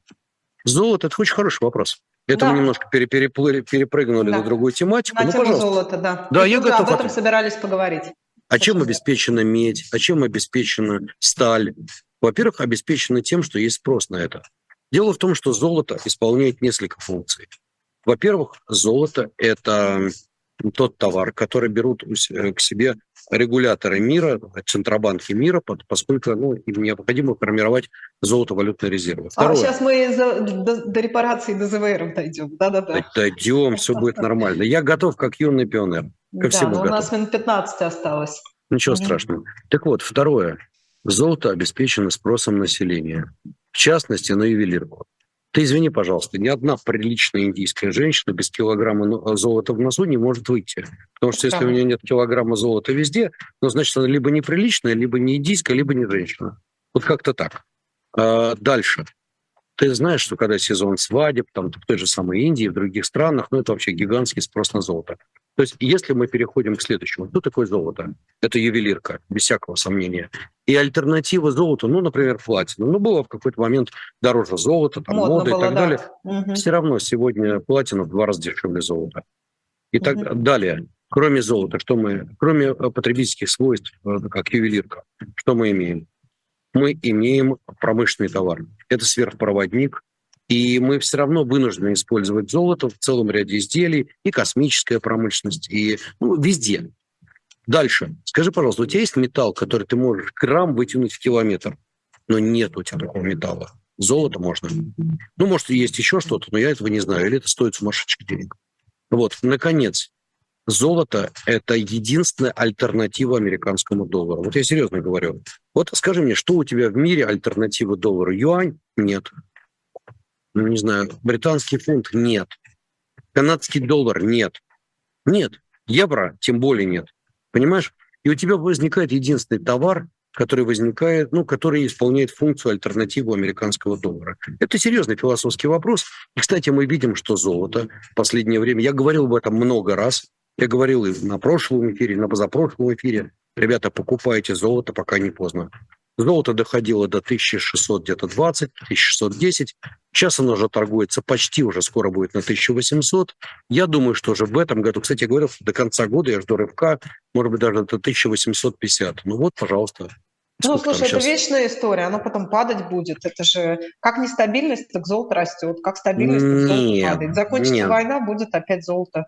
Золото – это очень хороший вопрос. Это да. мы немножко перепрыгнули да. на другую тематику.
На ну, тему пожалуйста. золота, да.
Да, И я готов.
Об этом собирались поговорить.
А чем обеспечена медь? А чем обеспечена сталь? Во-первых, обеспечена тем, что есть спрос на это. Дело в том, что золото исполняет несколько функций. Во-первых, золото – это тот товар, который берут э, к себе регуляторы мира, центробанки мира, поскольку ну, им необходимо формировать золото-валютные резервы.
А Второе. А сейчас мы за, до, до репарации до ЗВР дойдем. Да-да-да.
Дойдем, все будет нормально. Я готов, как юный пионер. Ко
да, всему но готов. у нас минут 15 осталось.
Ничего mm страшного. Так вот, второе. Золото обеспечено спросом населения. В частности, на ювелирку. Ты извини, пожалуйста, ни одна приличная индийская женщина без килограмма золота в носу не может выйти. Потому что если у нее нет килограмма золота везде, ну, значит, она либо неприличная, либо не индийская, либо не женщина. Вот как-то так. А, дальше. Ты знаешь, что когда сезон свадеб, там в той же самой Индии, в других странах, ну, это вообще гигантский спрос на золото. То есть если мы переходим к следующему, что такое золото? Это ювелирка, без всякого сомнения. И альтернатива золоту, ну, например, платина. Ну, было в какой-то момент дороже золота, там, Модно мода было, и так да. далее. Угу. Все равно сегодня платина в два раза дешевле золота. И угу. так далее. Кроме золота, что мы, кроме э, потребительских свойств, э, как ювелирка, что мы имеем? Мы имеем промышленный товар. Это сверхпроводник, и мы все равно вынуждены использовать золото в целом ряде изделий, и космическая промышленность, и ну, везде. Дальше. Скажи, пожалуйста, у тебя есть металл, который ты можешь грамм вытянуть в километр? Но нет у тебя такого металла. Золото можно. Ну, может, есть еще что-то, но я этого не знаю. Или это стоит сумасшедших денег. Вот, наконец, золото – это единственная альтернатива американскому доллару. Вот я серьезно говорю. Вот скажи мне, что у тебя в мире альтернатива доллару? Юань? Нет не знаю, британский фунт нет, канадский доллар нет, нет, евро тем более нет, понимаешь? И у тебя возникает единственный товар, который возникает, ну, который исполняет функцию альтернативу американского доллара. Это серьезный философский вопрос. И, кстати, мы видим, что золото в последнее время, я говорил об этом много раз, я говорил и на прошлом эфире, и на позапрошлом эфире, ребята, покупайте золото, пока не поздно. Золото доходило до 1600 где-то 20, 1610. Сейчас оно уже торгуется почти уже скоро будет на 1800. Я думаю, что уже в этом году, кстати, я говорил, до конца года я жду рывка, может быть, даже до 1850. Ну вот, пожалуйста.
Ну, слушай, это сейчас? вечная история, оно потом падать будет. Это же как нестабильность, так золото растет, как стабильность, так золото падает. Закончится нет. война, будет опять золото.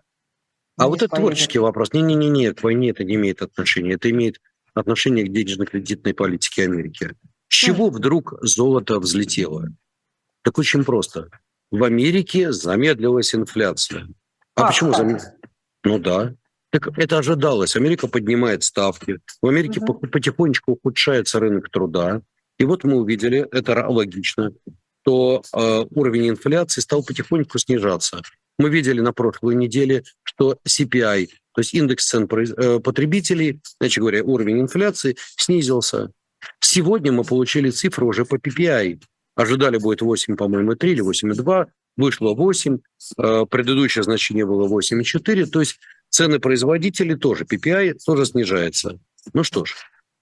А вот это творческий вопрос. Не-не-не, к войне это не имеет отношения. Это имеет отношение к денежно-кредитной политике Америки. С чего вдруг золото взлетело? Так очень просто. В Америке замедлилась инфляция. А, а почему замедлилась? Ну да. Так это ожидалось. Америка поднимает ставки. В Америке угу. потихонечку ухудшается рынок труда. И вот мы увидели, это логично, то э, уровень инфляции стал потихоньку снижаться. Мы видели на прошлой неделе, что CPI то есть индекс цен э, потребителей, иначе говоря, уровень инфляции снизился. Сегодня мы получили цифры уже по PPI. Ожидали будет 8, по-моему, 3 или 8,2. Вышло 8. Э, предыдущее значение было 8,4. То есть цены производителей тоже, PPI тоже снижается. Ну что ж,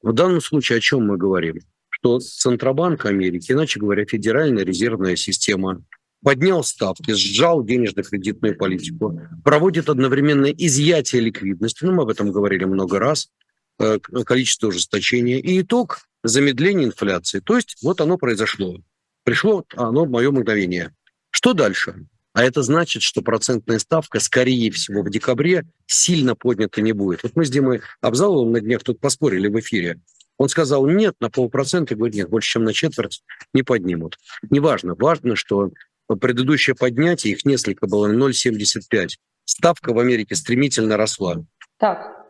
в данном случае о чем мы говорим? Что Центробанк Америки, иначе говоря, Федеральная резервная система поднял ставки, сжал денежно-кредитную политику, проводит одновременно изъятие ликвидности, ну, мы об этом говорили много раз, э, количество ужесточения, и итог – замедление инфляции. То есть вот оно произошло. Пришло оно в мое мгновение. Что дальше? А это значит, что процентная ставка, скорее всего, в декабре сильно поднята не будет. Вот мы с Димой Абзаловым на днях тут поспорили в эфире. Он сказал нет на полпроцента, говорит нет, больше, чем на четверть не поднимут. Неважно, важно, что предыдущее поднятие, их несколько было, 0,75. Ставка в Америке стремительно росла. Так.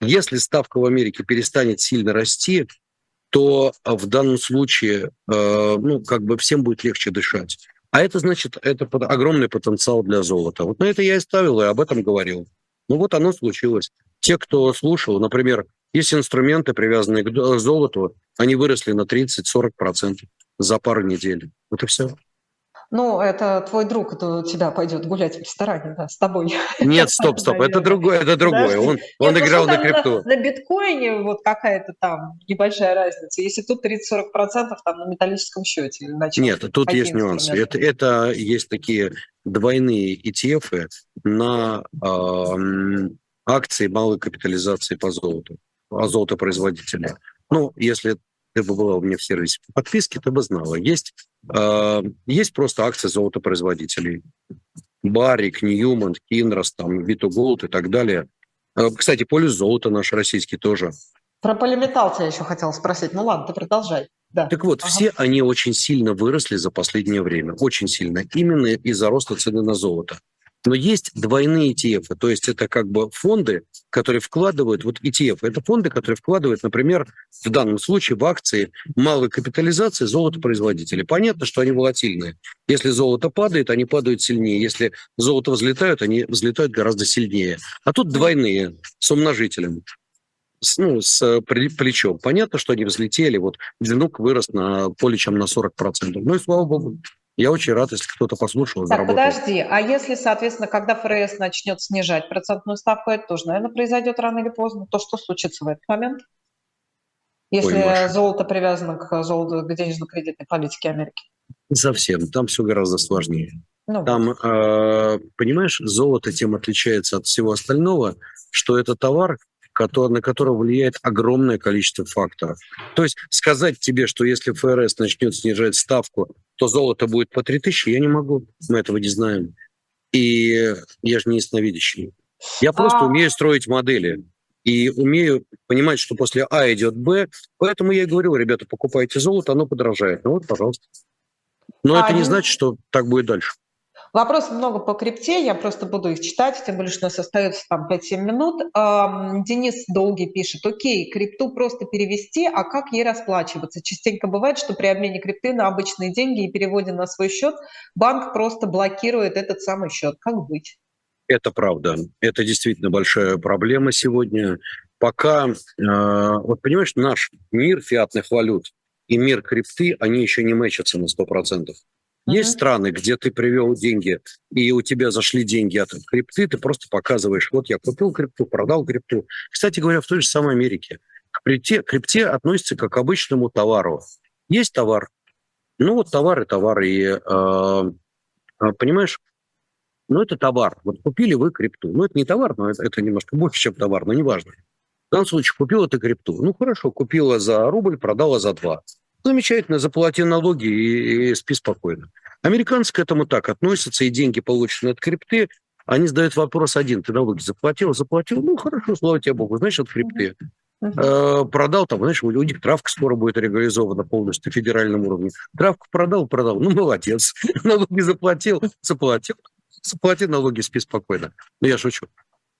Если ставка в Америке перестанет сильно расти, то в данном случае, э, ну, как бы всем будет легче дышать. А это значит, это огромный потенциал для золота. Вот на это я и ставил, и об этом говорил. Ну вот оно случилось. Те, кто слушал, например, есть инструменты, привязанные к золоту, они выросли на 30-40% за пару недель. Вот и все.
Ну, это твой друг это у тебя пойдет гулять в ресторане, да, с тобой.
Нет, стоп, стоп, это другое, это другое. Он, он Нет, играл на крипту.
На, на биткоине вот какая-то там небольшая разница. Если тут 30-40% там на металлическом счете.
Нет, тут есть нюансы. Это, это есть такие двойные ETF на э, акции малой капитализации по золоту, а золотопроизводителя. Ну, если ты бы была у меня в сервисе по подписке, ты бы знала. Есть, э, есть просто акции золотопроизводителей. Барик, Ньюман, Кинрос, там, Виту Голд и так далее. Э, кстати, полюс золота наш российский тоже.
Про полиметалл я еще хотела спросить. Ну ладно, ты продолжай.
Да. Так вот, ага. все они очень сильно выросли за последнее время. Очень сильно. Именно из-за роста цены на золото. Но есть двойные ETF, то есть это как бы фонды, которые вкладывают, вот ETF, это фонды, которые вкладывают, например, в данном случае в акции малой капитализации золотопроизводителей. Понятно, что они волатильные. Если золото падает, они падают сильнее. Если золото взлетают, они взлетают гораздо сильнее. А тут двойные, с умножителем с, ну, с плечом. Понятно, что они взлетели, вот Двинук вырос на более чем на 40%. Ну и слава богу, я очень рад, если кто-то послушал
и Так, подожди, а если, соответственно, когда ФРС начнет снижать процентную ставку, это тоже, наверное, произойдет рано или поздно, то что случится в этот момент? Если Ой, золото привязано к золоту, к денежно-кредитной политике Америки?
Не совсем, там все гораздо сложнее. Ну, там, вот. э, понимаешь, золото тем отличается от всего остального, что это товар, который, на которого влияет огромное количество факторов. То есть сказать тебе, что если ФРС начнет снижать ставку, то золото будет по 3000, я не могу. Мы этого не знаем. И я же не ясновидящий. Я просто а... умею строить модели. И умею понимать, что после А идет Б. Поэтому я и говорю, ребята, покупайте золото, оно подорожает. Ну вот, пожалуйста. Но а это не значит, что так будет дальше.
Вопросов много по крипте, я просто буду их читать, тем более, что у нас остается там 5-7 минут. Денис Долгий пишет, окей, крипту просто перевести, а как ей расплачиваться? Частенько бывает, что при обмене крипты на обычные деньги и переводе на свой счет банк просто блокирует этот самый счет. Как быть?
Это правда. Это действительно большая проблема сегодня. пока, э, вот понимаешь, наш мир фиатных валют и мир крипты, они еще не мэчатся на 100%. Есть страны, где ты привел деньги, и у тебя зашли деньги от крипты, ты просто показываешь, вот я купил крипту, продал крипту. Кстати говоря, в той же самой Америке к крипте, крипте относится как к обычному товару. Есть товар, ну вот товар и товар, и э, э, понимаешь, ну это товар. Вот купили вы крипту. Ну это не товар, но это, это немножко больше, чем товар, но неважно. В данном случае купила ты крипту. Ну хорошо, купила за рубль, продала за два. Замечательно, заплати налоги и, и спи спокойно. Американцы к этому так относятся, и деньги, полученные от крипты, они задают вопрос один. Ты налоги заплатил? Заплатил? Ну, хорошо, слава тебе Богу. Значит, от крипты. Uh-huh. Э, продал, там, знаешь, у них травка скоро будет реализована полностью на федеральном уровне. Травку продал, продал. Ну, молодец. Налоги заплатил, заплатил. Заплати налоги, спи спокойно. Ну, я шучу.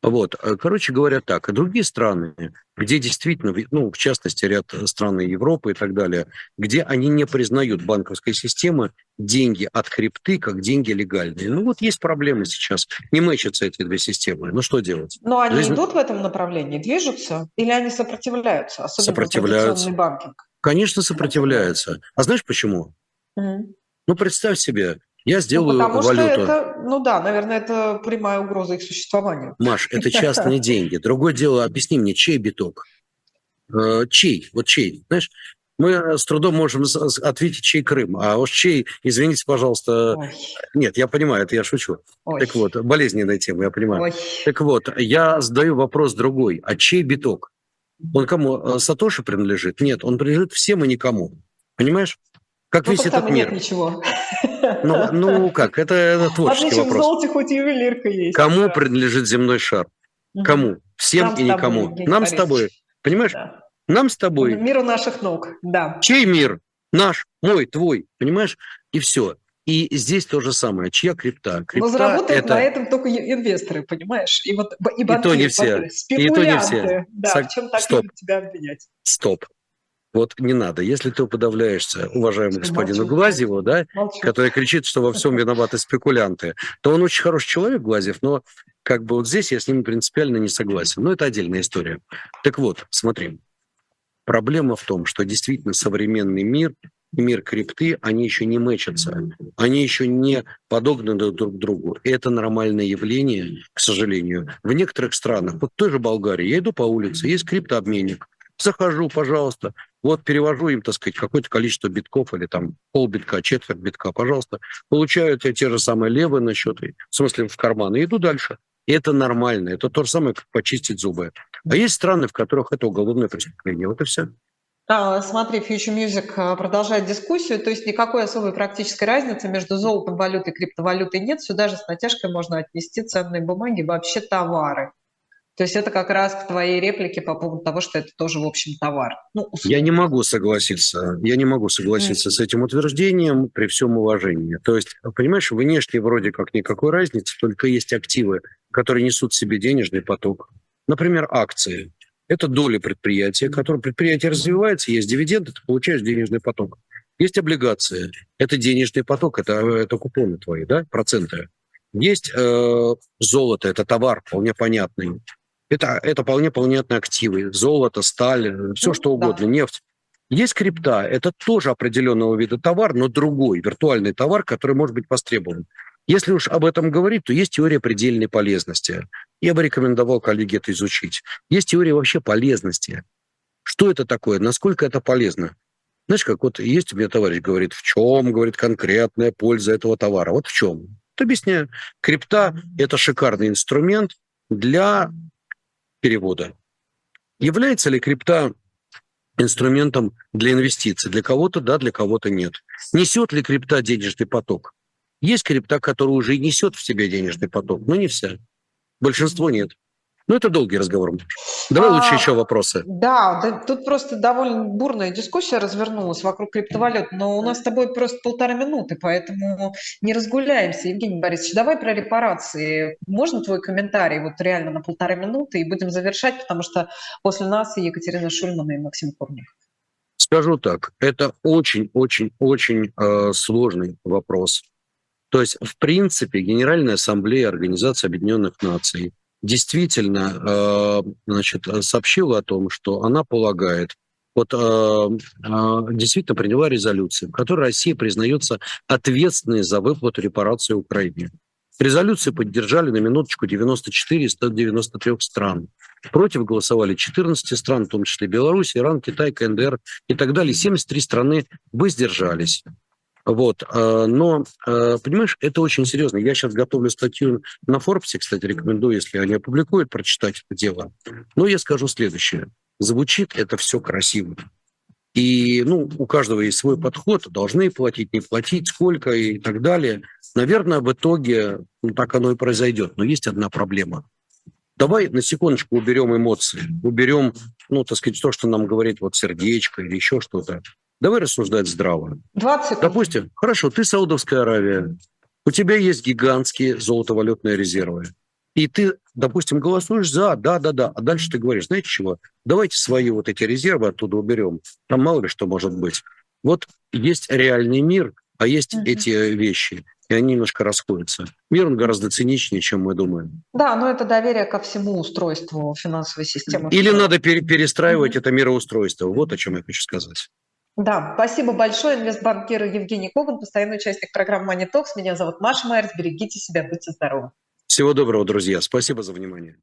Вот, э, короче говоря, так. И другие страны, где действительно, ну, в частности, ряд стран Европы и так далее, где они не признают банковской системы деньги от крипты как деньги легальные. Ну, вот есть проблемы сейчас. Не мэчатся эти две системы. Ну, что делать?
Но они Жизнь... идут в этом направлении, движутся? Или они сопротивляются, особенно
сопротивляются. банкинг? Конечно, сопротивляются. А знаешь почему? Mm. Ну, представь себе, я ну, сделаю ну, потому валюту. Что
это, ну да, наверное, это прямая угроза их существованию.
Маш, это частные деньги. Другое дело, объясни мне, чей биток? Э, чей? Вот чей? Знаешь, мы с трудом можем ответить, чей Крым. А уж чей, извините, пожалуйста... Ой. Нет, я понимаю, это я шучу. Ой. Так вот, болезненная тема, я понимаю. Ой. Так вот, я задаю вопрос другой. А чей биток? Он кому? Э, Сатоши принадлежит? Нет, он принадлежит всем и никому. Понимаешь? Как ну, весь этот мир.
Нет ничего.
Ну, ну как, это, это творческий
Отлично,
вопрос.
в золоте хоть ювелирка есть.
Кому да. принадлежит земной шар? Кому? Всем Нам и никому. Тобой, Нам с тобой. Понимаешь? Да. Нам с тобой.
Мир у наших ног, да.
Чей мир? Наш, мой, твой. Понимаешь? И все. И здесь то же самое. Чья крипта? крипта
Но заработают это... на этом только инвесторы, понимаешь? И, вот,
и, банкиры, и то не все. И то не все.
Да, Сог... в чем так Стоп. тебя обвинять.
Стоп. Вот не надо. Если ты уподавляешься уважаемому господину. Глазьеву, да, который кричит, что во всем виноваты спекулянты, то он очень хороший человек, Глазьев, но как бы вот здесь я с ним принципиально не согласен. Но это отдельная история. Так вот, смотри. Проблема в том, что действительно современный мир мир крипты, они еще не мэчатся, они еще не подогнаны друг к другу. И это нормальное явление, к сожалению. В некоторых странах, вот в той же Болгарии, я иду по улице, есть криптообменник, захожу, пожалуйста, вот перевожу им, так сказать, какое-то количество битков или там полбитка, четверть битка, пожалуйста. Получаю я те же самые левые на счет, в смысле в карман, и иду дальше. И это нормально. Это то же самое, как почистить зубы. А есть страны, в которых это уголовное преступление. Вот и все.
А, смотри, Future Music а, продолжает дискуссию, то есть никакой особой практической разницы между золотом, валютой и криптовалютой нет. Сюда же с натяжкой можно отнести ценные бумаги, вообще товары. То есть это как раз к твоей реплике по поводу того, что это тоже, в общем, товар.
Ну, я не могу согласиться. Я не могу согласиться mm. с этим утверждением при всем уважении. То есть, понимаешь, внешне вроде как никакой разницы, только есть активы, которые несут в себе денежный поток. Например, акции. Это доли предприятия, которое предприятие развивается, есть дивиденды, ты получаешь денежный поток. Есть облигации. Это денежный поток, это, это купоны твои, да, проценты. Есть э, золото, это товар вполне понятный. Это, это вполне понятные активы. Золото, сталь, все ну, что угодно, да. нефть. Есть крипта, это тоже определенного вида товар, но другой, виртуальный товар, который может быть востребован. Если уж об этом говорить, то есть теория предельной полезности. Я бы рекомендовал коллеге это изучить. Есть теория вообще полезности. Что это такое? Насколько это полезно? Знаешь, как вот есть у меня товарищ говорит, в чем, говорит, конкретная польза этого товара? Вот в чем? Вот объясняю. Крипта – это шикарный инструмент для перевода. Является ли крипта инструментом для инвестиций? Для кого-то да, для кого-то нет. Несет ли крипта денежный поток? Есть крипта, которая уже и несет в себе денежный поток, но не вся. Большинство нет. Ну, это долгий разговор. Давай а, лучше еще вопросы.
Да, да, тут просто довольно бурная дискуссия развернулась вокруг криптовалют, но у нас с тобой просто полтора минуты, поэтому не разгуляемся. Евгений Борисович, давай про репарации. Можно твой комментарий вот реально на полтора минуты и будем завершать, потому что после нас Екатерина Шульман, и Максим Курник.
Скажу так, это очень-очень-очень э, сложный вопрос. То есть, в принципе, Генеральная Ассамблея Организации Объединенных Наций – действительно значит, сообщила о том, что она полагает, вот действительно приняла резолюцию, в которой Россия признается ответственной за выплату репарации Украине. Резолюцию поддержали на минуточку 94 из 193 стран. Против голосовали 14 стран, в том числе Беларусь, Иран, Китай, КНДР и так далее. 73 страны воздержались. Вот. Э, но, э, понимаешь, это очень серьезно. Я сейчас готовлю статью на Forbes, кстати, рекомендую, если они опубликуют, прочитать это дело. Но я скажу следующее. Звучит это все красиво. И ну, у каждого есть свой подход, должны платить, не платить, сколько и так далее. Наверное, в итоге ну, так оно и произойдет. Но есть одна проблема. Давай на секундочку уберем эмоции, уберем, ну, так сказать, то, что нам говорит вот сердечко или еще что-то. Давай рассуждать здраво. 20 Допустим, хорошо, ты Саудовская Аравия, у тебя есть гигантские золотовалютные резервы и ты, допустим, голосуешь за, да, да, да, а дальше ты говоришь, знаете чего, давайте свои вот эти резервы оттуда уберем, там мало ли что может быть. Вот есть реальный мир, а есть mm-hmm. эти вещи, и они немножко расходятся. Мир, он гораздо циничнее, чем мы думаем.
Да, но это доверие ко всему устройству финансовой системы.
Или надо пере- перестраивать mm-hmm. это мироустройство. Вот о чем я хочу сказать.
Да, спасибо большое. Инвестбанкир Евгений Коган, постоянный участник программы Money Talks. Меня зовут Маша Майерс. Берегите себя, будьте здоровы.
Всего доброго, друзья. Спасибо за внимание.